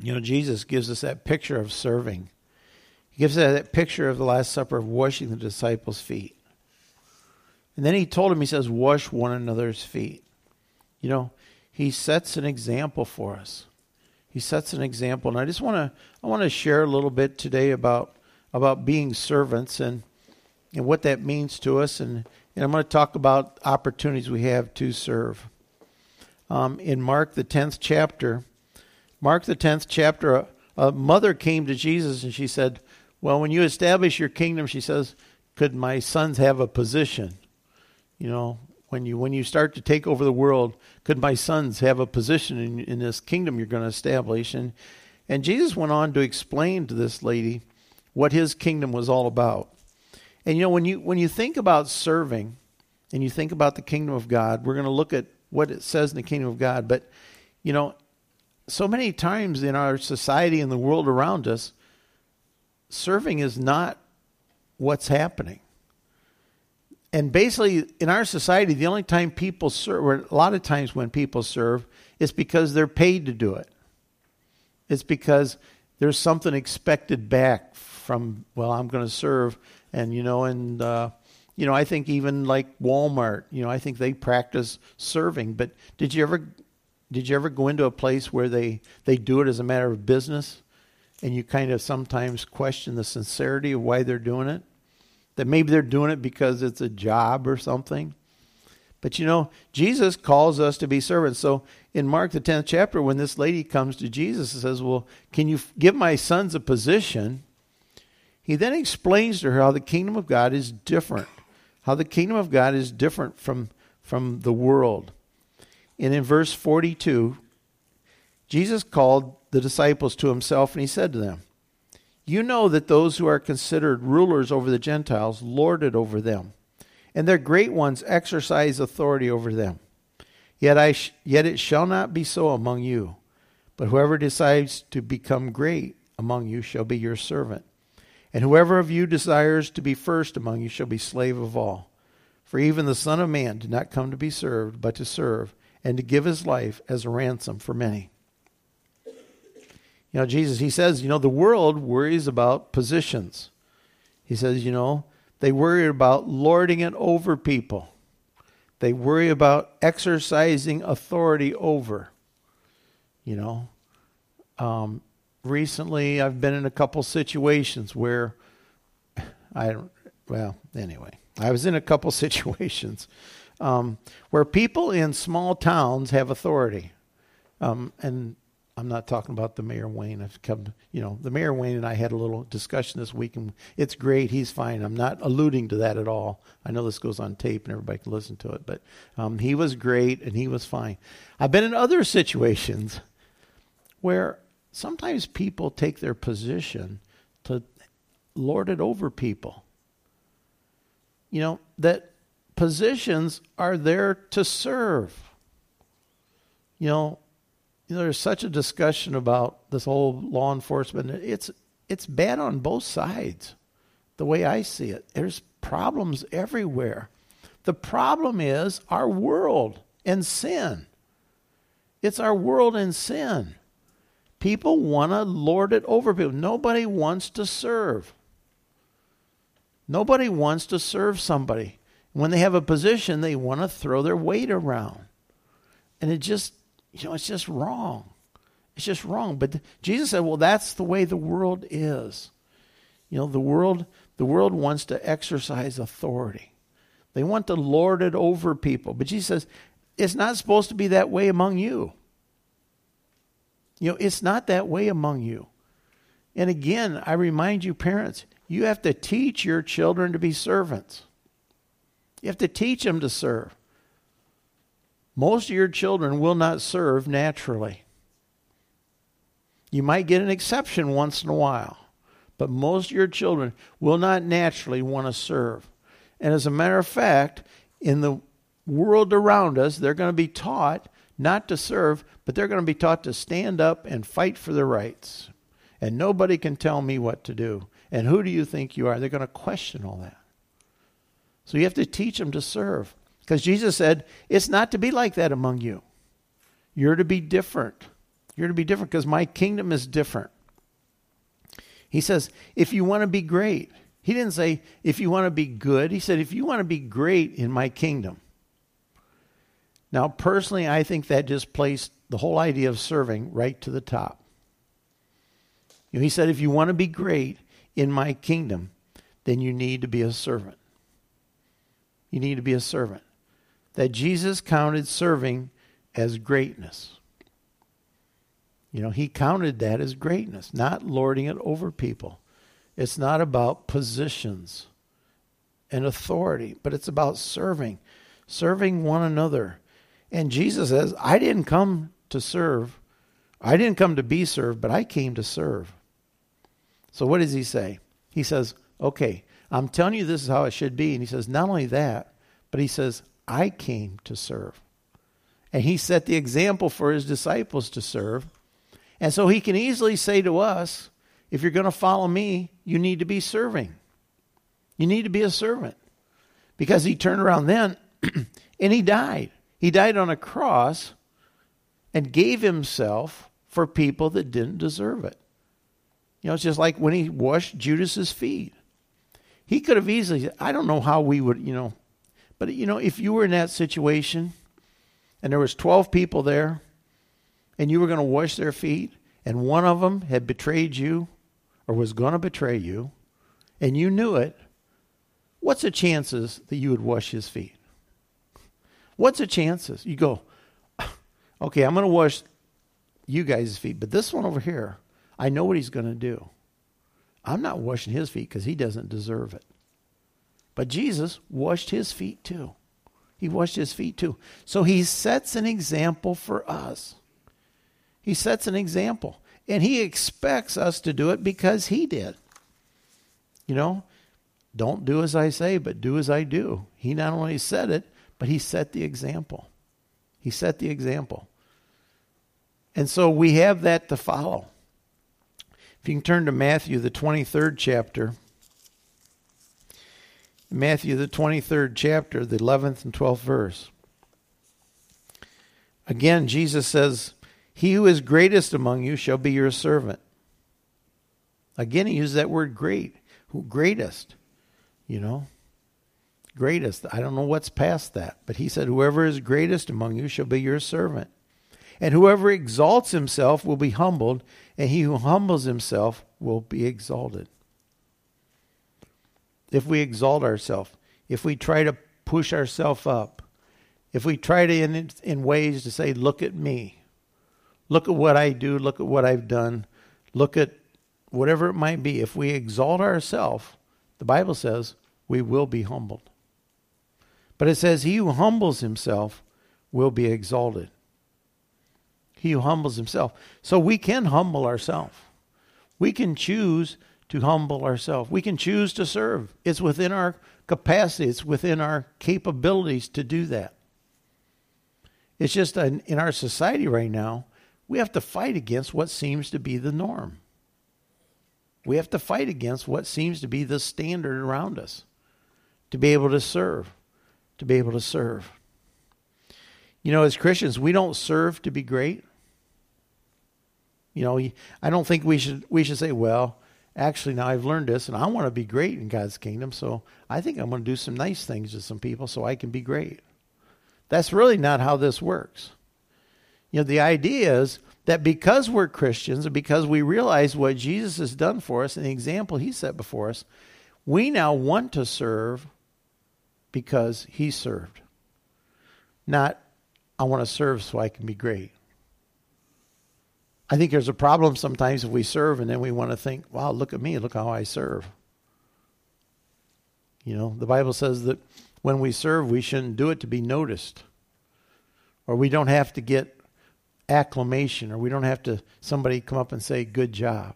You know, Jesus gives us that picture of serving. He gives us that picture of the Last Supper of washing the disciples' feet. And then he told him, he says, wash one another's feet. You know, he sets an example for us. He sets an example. And I just want to I want to share a little bit today about about being servants and and what that means to us and, and I'm going to talk about opportunities we have to serve. Um, in Mark the 10th chapter, Mark the 10th chapter, a, mother came to Jesus and she said, Well, when you establish your kingdom, she says, could my sons have a position? You know, when you when you start to take over the world, could my sons have a position in, in this kingdom you're going to establish? And and Jesus went on to explain to this lady what his kingdom was all about. And you know, when you when you think about serving and you think about the kingdom of God, we're going to look at what it says in the kingdom of God, but you know, so many times in our society and the world around us, serving is not what's happening. And basically, in our society, the only time people serve, or a lot of times when people serve, is because they're paid to do it. It's because there's something expected back from, well, I'm going to serve. And, you know, and, uh, you know, I think even like Walmart, you know, I think they practice serving. But did you ever did you ever go into a place where they, they do it as a matter of business and you kind of sometimes question the sincerity of why they're doing it? That maybe they're doing it because it's a job or something. But you know, Jesus calls us to be servants. So in Mark, the 10th chapter, when this lady comes to Jesus and says, Well, can you give my sons a position? He then explains to her how the kingdom of God is different, how the kingdom of God is different from, from the world. And in verse 42, Jesus called the disciples to himself and he said to them, You know that those who are considered rulers over the Gentiles lord it over them, and their great ones exercise authority over them. Yet, I sh- yet it shall not be so among you, but whoever decides to become great among you shall be your servant. And whoever of you desires to be first among you shall be slave of all. For even the Son of Man did not come to be served, but to serve and to give his life as a ransom for many. You know, Jesus, he says, you know, the world worries about positions. He says, you know, they worry about lording it over people. They worry about exercising authority over. You know, um, recently I've been in a couple situations where I don't, well, anyway, I was in a couple situations um, where people in small towns have authority. Um, and I'm not talking about the mayor Wayne. I've come, you know, the mayor Wayne and I had a little discussion this week, and it's great. He's fine. I'm not alluding to that at all. I know this goes on tape and everybody can listen to it, but um, he was great and he was fine. I've been in other situations where sometimes people take their position to lord it over people. You know that positions are there to serve. You know, there's such a discussion about this whole law enforcement. It's it's bad on both sides. The way I see it, there's problems everywhere. The problem is our world and sin. It's our world and sin. People want to lord it over people. Nobody wants to serve. Nobody wants to serve somebody. When they have a position, they want to throw their weight around. And it just, you know, it's just wrong. It's just wrong. But Jesus said, well, that's the way the world is. You know, the world, the world wants to exercise authority. They want to lord it over people. But Jesus says, it's not supposed to be that way among you. You know, it's not that way among you. And again, I remind you, parents, you have to teach your children to be servants. You have to teach them to serve. Most of your children will not serve naturally. You might get an exception once in a while, but most of your children will not naturally want to serve. And as a matter of fact, in the world around us, they're going to be taught not to serve, but they're going to be taught to stand up and fight for their rights. And nobody can tell me what to do. And who do you think you are? They're going to question all that. So you have to teach them to serve. Because Jesus said, it's not to be like that among you. You're to be different. You're to be different because my kingdom is different. He says, if you want to be great, he didn't say, if you want to be good. He said, if you want to be great in my kingdom. Now, personally, I think that just placed the whole idea of serving right to the top. You know, he said, if you want to be great in my kingdom, then you need to be a servant. You need to be a servant. That Jesus counted serving as greatness. You know, he counted that as greatness, not lording it over people. It's not about positions and authority, but it's about serving, serving one another. And Jesus says, I didn't come to serve. I didn't come to be served, but I came to serve. So what does he say? He says, Okay, I'm telling you this is how it should be. And he says, Not only that, but he says, I came to serve. And he set the example for his disciples to serve. And so he can easily say to us, if you're going to follow me, you need to be serving. You need to be a servant. Because he turned around then and he died. He died on a cross and gave himself for people that didn't deserve it. You know, it's just like when he washed Judas's feet. He could have easily I don't know how we would, you know, but you know, if you were in that situation and there was 12 people there and you were going to wash their feet and one of them had betrayed you or was going to betray you and you knew it, what's the chances that you would wash his feet? What's the chances? You go, okay, I'm going to wash you guys' feet, but this one over here, I know what he's going to do. I'm not washing his feet because he doesn't deserve it. But Jesus washed his feet too. He washed his feet too. So he sets an example for us. He sets an example. And he expects us to do it because he did. You know, don't do as I say, but do as I do. He not only said it, but he set the example. He set the example. And so we have that to follow. If you can turn to Matthew, the 23rd chapter. Matthew, the 23rd chapter, the 11th and 12th verse. Again, Jesus says, He who is greatest among you shall be your servant. Again, he uses that word great. Who greatest? You know, greatest. I don't know what's past that, but he said, Whoever is greatest among you shall be your servant. And whoever exalts himself will be humbled, and he who humbles himself will be exalted. If we exalt ourselves, if we try to push ourselves up, if we try to, in, in ways to say, look at me, look at what I do, look at what I've done, look at whatever it might be, if we exalt ourselves, the Bible says we will be humbled. But it says, He who humbles himself will be exalted. He who humbles himself. So we can humble ourselves. We can choose to humble ourselves. We can choose to serve. It's within our capacity, it's within our capabilities to do that. It's just in our society right now, we have to fight against what seems to be the norm. We have to fight against what seems to be the standard around us to be able to serve, to be able to serve. You know, as Christians, we don't serve to be great. You know, I don't think we should we should say, well, actually now I've learned this and I want to be great in God's kingdom, so I think I'm going to do some nice things to some people so I can be great. That's really not how this works. You know, the idea is that because we're Christians and because we realize what Jesus has done for us and the example he set before us, we now want to serve because he served. Not, I want to serve so I can be great. I think there's a problem sometimes if we serve and then we want to think, wow, look at me, look how I serve. You know, the Bible says that when we serve, we shouldn't do it to be noticed. Or we don't have to get acclamation, or we don't have to somebody come up and say, good job.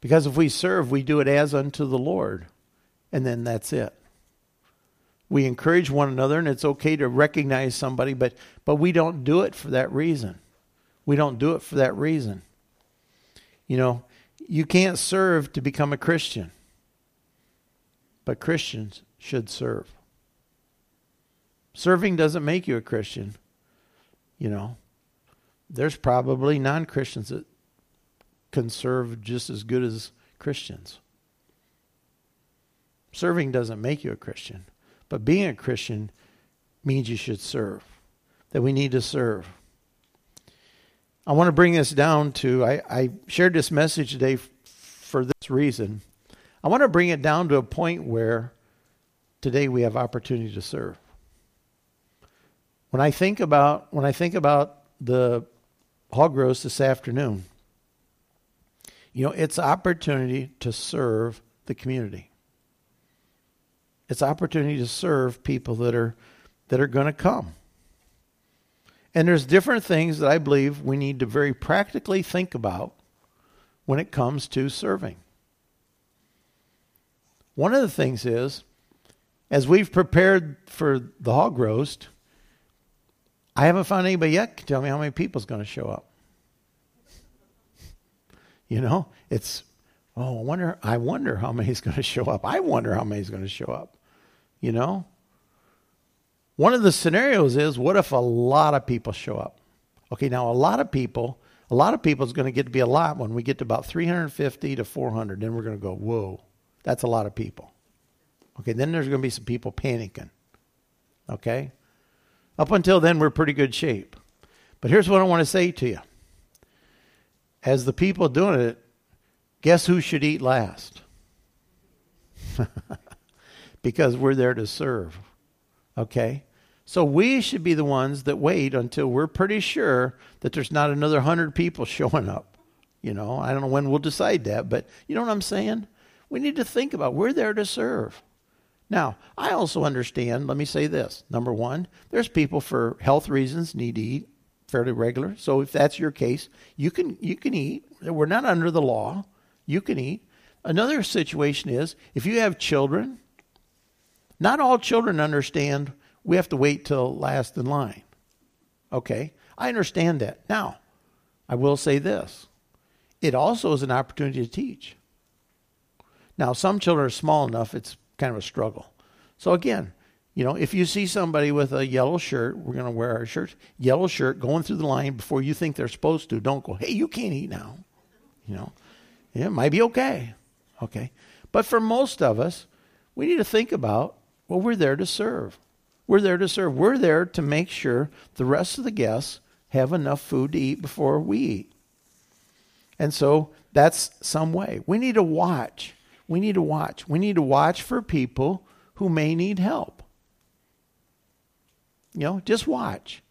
Because if we serve, we do it as unto the Lord, and then that's it. We encourage one another, and it's okay to recognize somebody, but, but we don't do it for that reason. We don't do it for that reason. You know, you can't serve to become a Christian, but Christians should serve. Serving doesn't make you a Christian, you know. there's probably non Christians that can serve just as good as Christians. Serving doesn't make you a Christian, but being a Christian means you should serve, that we need to serve. I want to bring this down to, I, I shared this message today f- for this reason. I want to bring it down to a point where today we have opportunity to serve. When I think about when I think about the hog roast this afternoon, you know, it's opportunity to serve the community. It's opportunity to serve people that are that are going to come. And there's different things that I believe we need to very practically think about when it comes to serving. One of the things is, as we've prepared for the hog roast, I haven't found anybody yet to tell me how many people's going to show up. You know, it's oh, I wonder. I wonder how many's going to show up. I wonder how many's going to show up. You know, one of the scenarios is what if a lot of people show up? Okay, now a lot of people, a lot of people is going to get to be a lot when we get to about 350 to 400. Then we're going to go, whoa, that's a lot of people. Okay, then there's going to be some people panicking. Okay? Up until then, we're pretty good shape. But here's what I want to say to you. As the people doing it, guess who should eat last? because we're there to serve. Okay? So we should be the ones that wait until we're pretty sure that there's not another hundred people showing up. You know, I don't know when we'll decide that, but you know what I'm saying? We need to think about we're there to serve. Now, I also understand, let me say this. Number one, there's people for health reasons need to eat fairly regular. So if that's your case, you can you can eat. We're not under the law. You can eat. Another situation is if you have children not all children understand we have to wait till last in line. Okay, I understand that. Now, I will say this it also is an opportunity to teach. Now, some children are small enough, it's kind of a struggle. So, again, you know, if you see somebody with a yellow shirt, we're going to wear our shirts, yellow shirt going through the line before you think they're supposed to, don't go, hey, you can't eat now. You know, it might be okay. Okay. But for most of us, we need to think about well, we're there to serve. We're there to serve. We're there to make sure the rest of the guests have enough food to eat before we eat. And so that's some way. We need to watch. We need to watch. We need to watch for people who may need help. You know, just watch.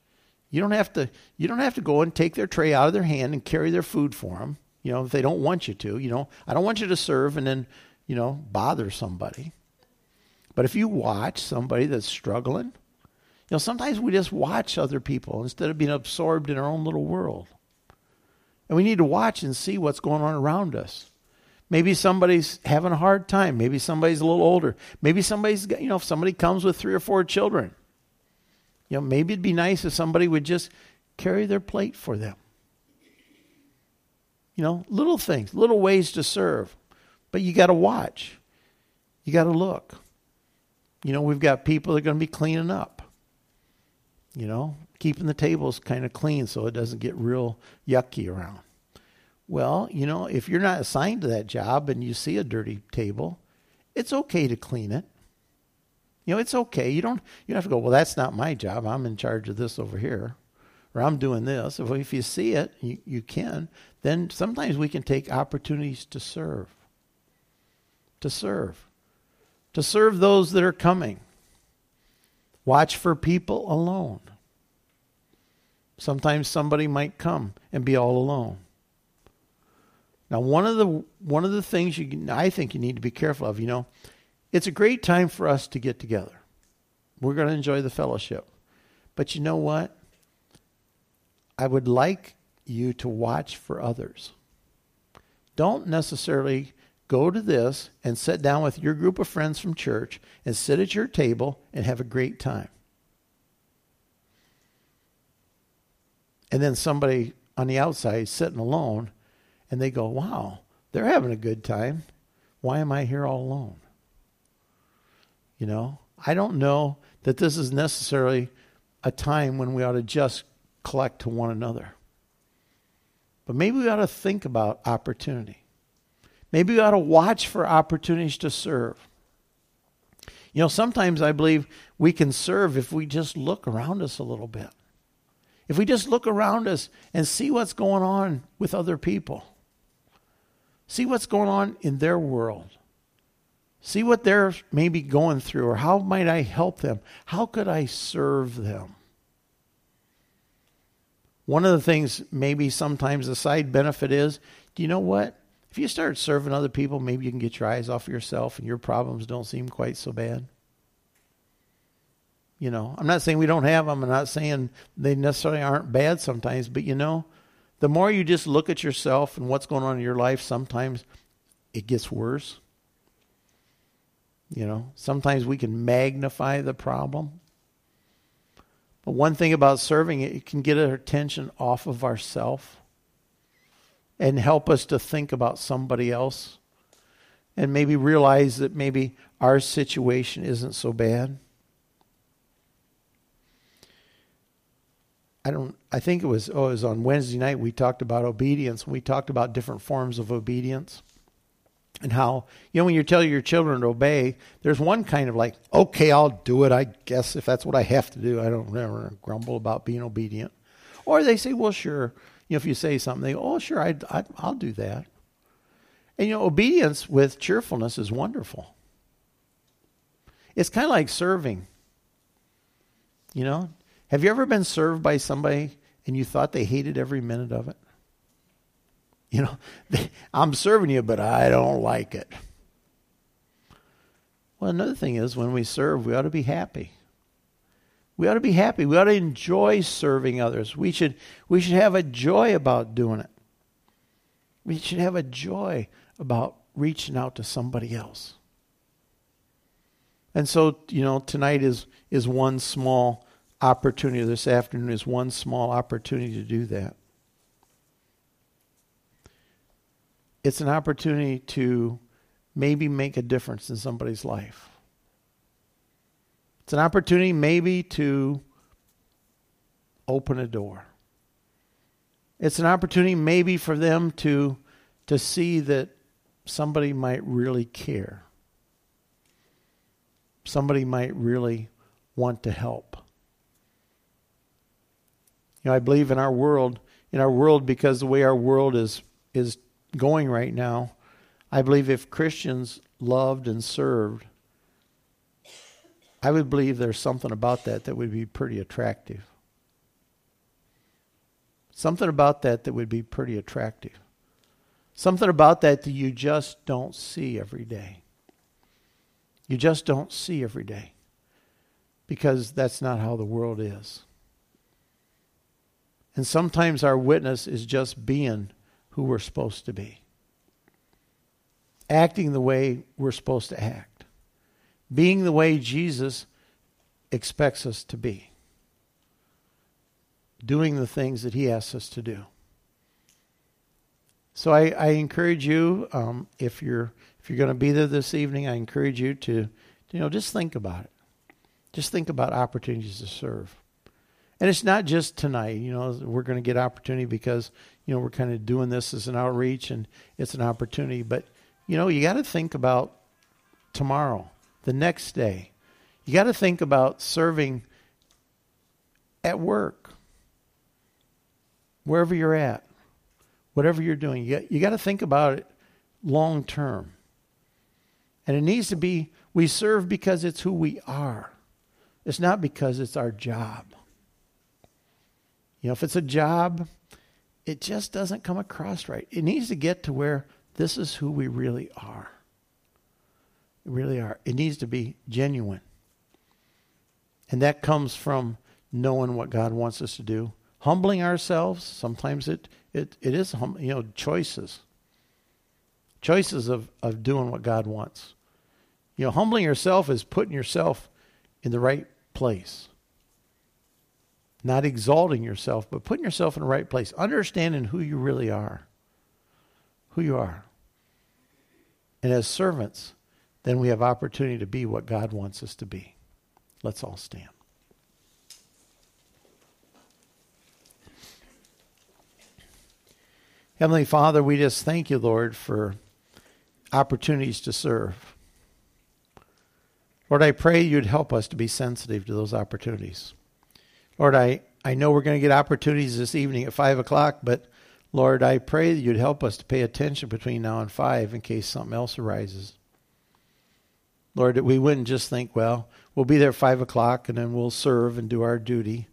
You don't have to you don't have to go and take their tray out of their hand and carry their food for them. You know, if they don't want you to, you know, I don't want you to serve and then, you know, bother somebody. But if you watch somebody that's struggling, you know, sometimes we just watch other people instead of being absorbed in our own little world. And we need to watch and see what's going on around us. Maybe somebody's having a hard time. Maybe somebody's a little older. Maybe somebody's, you know, if somebody comes with three or four children, you know, maybe it'd be nice if somebody would just carry their plate for them. You know, little things, little ways to serve. But you got to watch. You got to look. You know, we've got people that are going to be cleaning up. You know, keeping the tables kind of clean so it doesn't get real yucky around. Well, you know, if you're not assigned to that job and you see a dirty table, it's okay to clean it. You know, it's okay. You don't you don't have to go, well, that's not my job. I'm in charge of this over here. Or I'm doing this. If, if you see it, you, you can. Then sometimes we can take opportunities to serve. To serve to serve those that are coming. Watch for people alone. Sometimes somebody might come and be all alone. Now, one of the one of the things you I think you need to be careful of, you know, it's a great time for us to get together. We're going to enjoy the fellowship. But you know what? I would like you to watch for others. Don't necessarily go to this and sit down with your group of friends from church and sit at your table and have a great time. And then somebody on the outside is sitting alone and they go, wow, they're having a good time. Why am I here all alone? You know, I don't know that this is necessarily a time when we ought to just collect to one another. But maybe we ought to think about opportunity. Maybe we ought to watch for opportunities to serve. You know, sometimes I believe we can serve if we just look around us a little bit. If we just look around us and see what's going on with other people, see what's going on in their world, see what they're maybe going through, or how might I help them? How could I serve them? One of the things, maybe sometimes the side benefit is do you know what? If you start serving other people, maybe you can get your eyes off of yourself and your problems don't seem quite so bad. You know, I'm not saying we don't have them. I'm not saying they necessarily aren't bad sometimes, but you know, the more you just look at yourself and what's going on in your life, sometimes it gets worse. You know, sometimes we can magnify the problem. But one thing about serving, it, can get our attention off of ourself and help us to think about somebody else and maybe realize that maybe our situation isn't so bad. I don't I think it was oh it was on Wednesday night we talked about obedience. We talked about different forms of obedience and how you know when you tell your children to obey, there's one kind of like, okay, I'll do it. I guess if that's what I have to do, I don't ever grumble about being obedient. Or they say, well, sure, you know, if you say something, they go, oh, sure, I, I, I'll do that. And, you know, obedience with cheerfulness is wonderful. It's kind of like serving. You know, have you ever been served by somebody and you thought they hated every minute of it? You know, I'm serving you, but I don't like it. Well, another thing is when we serve, we ought to be happy. We ought to be happy. We ought to enjoy serving others. We should, we should have a joy about doing it. We should have a joy about reaching out to somebody else. And so, you know, tonight is, is one small opportunity. This afternoon is one small opportunity to do that. It's an opportunity to maybe make a difference in somebody's life. It's an opportunity maybe to open a door. It's an opportunity maybe for them to to see that somebody might really care. Somebody might really want to help. You know, I believe in our world, in our world because the way our world is is going right now, I believe if Christians loved and served I would believe there's something about that that would be pretty attractive. Something about that that would be pretty attractive. Something about that that you just don't see every day. You just don't see every day because that's not how the world is. And sometimes our witness is just being who we're supposed to be, acting the way we're supposed to act being the way Jesus expects us to be, doing the things that He asks us to do. So I, I encourage you, um, if you're if you're going to be there this evening, I encourage you to, you know, just think about it. Just think about opportunities to serve. And it's not just tonight. You know, we're going to get opportunity because you know we're kind of doing this as an outreach and it's an opportunity. But you know, you got to think about tomorrow the next day. You got to think about serving at work, wherever you're at, whatever you're doing. You got, to think about it long term. And it needs to be we serve because it's who we are. It's not because it's our job. You know, if it's a job, it just doesn't come across right. It needs to get to where this is who we really are really are. It needs to be genuine. And that comes from knowing what God wants us to do. Humbling ourselves, sometimes it, it, it is, hum, you know, choices. Choices of, of doing what God wants. You know, humbling yourself is putting yourself in the right place. Not exalting yourself, but putting yourself in the right place. Understanding who you really are. Who you are. And as servants, then we have opportunity to be what God wants us to be. Let's all stand. Heavenly Father, we just thank you, Lord, for opportunities to serve. Lord, I pray you'd help us to be sensitive to those opportunities. Lord, I, I know we're going to get opportunities this evening at 5 o'clock, but Lord, I pray that you'd help us to pay attention between now and 5 in case something else arises. Lord, that we wouldn't just think, well, we'll be there at 5 o'clock and then we'll serve and do our duty.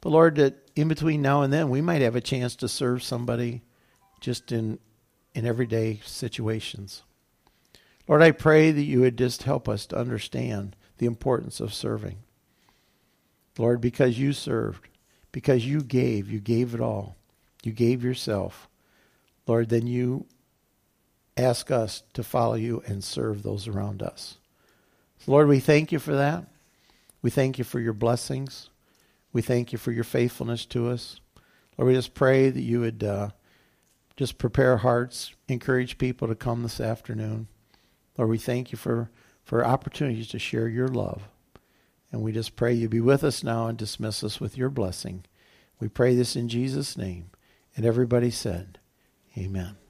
But Lord, that in between now and then, we might have a chance to serve somebody just in, in everyday situations. Lord, I pray that you would just help us to understand the importance of serving. Lord, because you served, because you gave, you gave it all. You gave yourself. Lord, then you ask us to follow you and serve those around us. Lord, we thank you for that. We thank you for your blessings. We thank you for your faithfulness to us. Lord, we just pray that you would uh, just prepare hearts, encourage people to come this afternoon. Lord, we thank you for, for opportunities to share your love. And we just pray you be with us now and dismiss us with your blessing. We pray this in Jesus' name. And everybody said, Amen.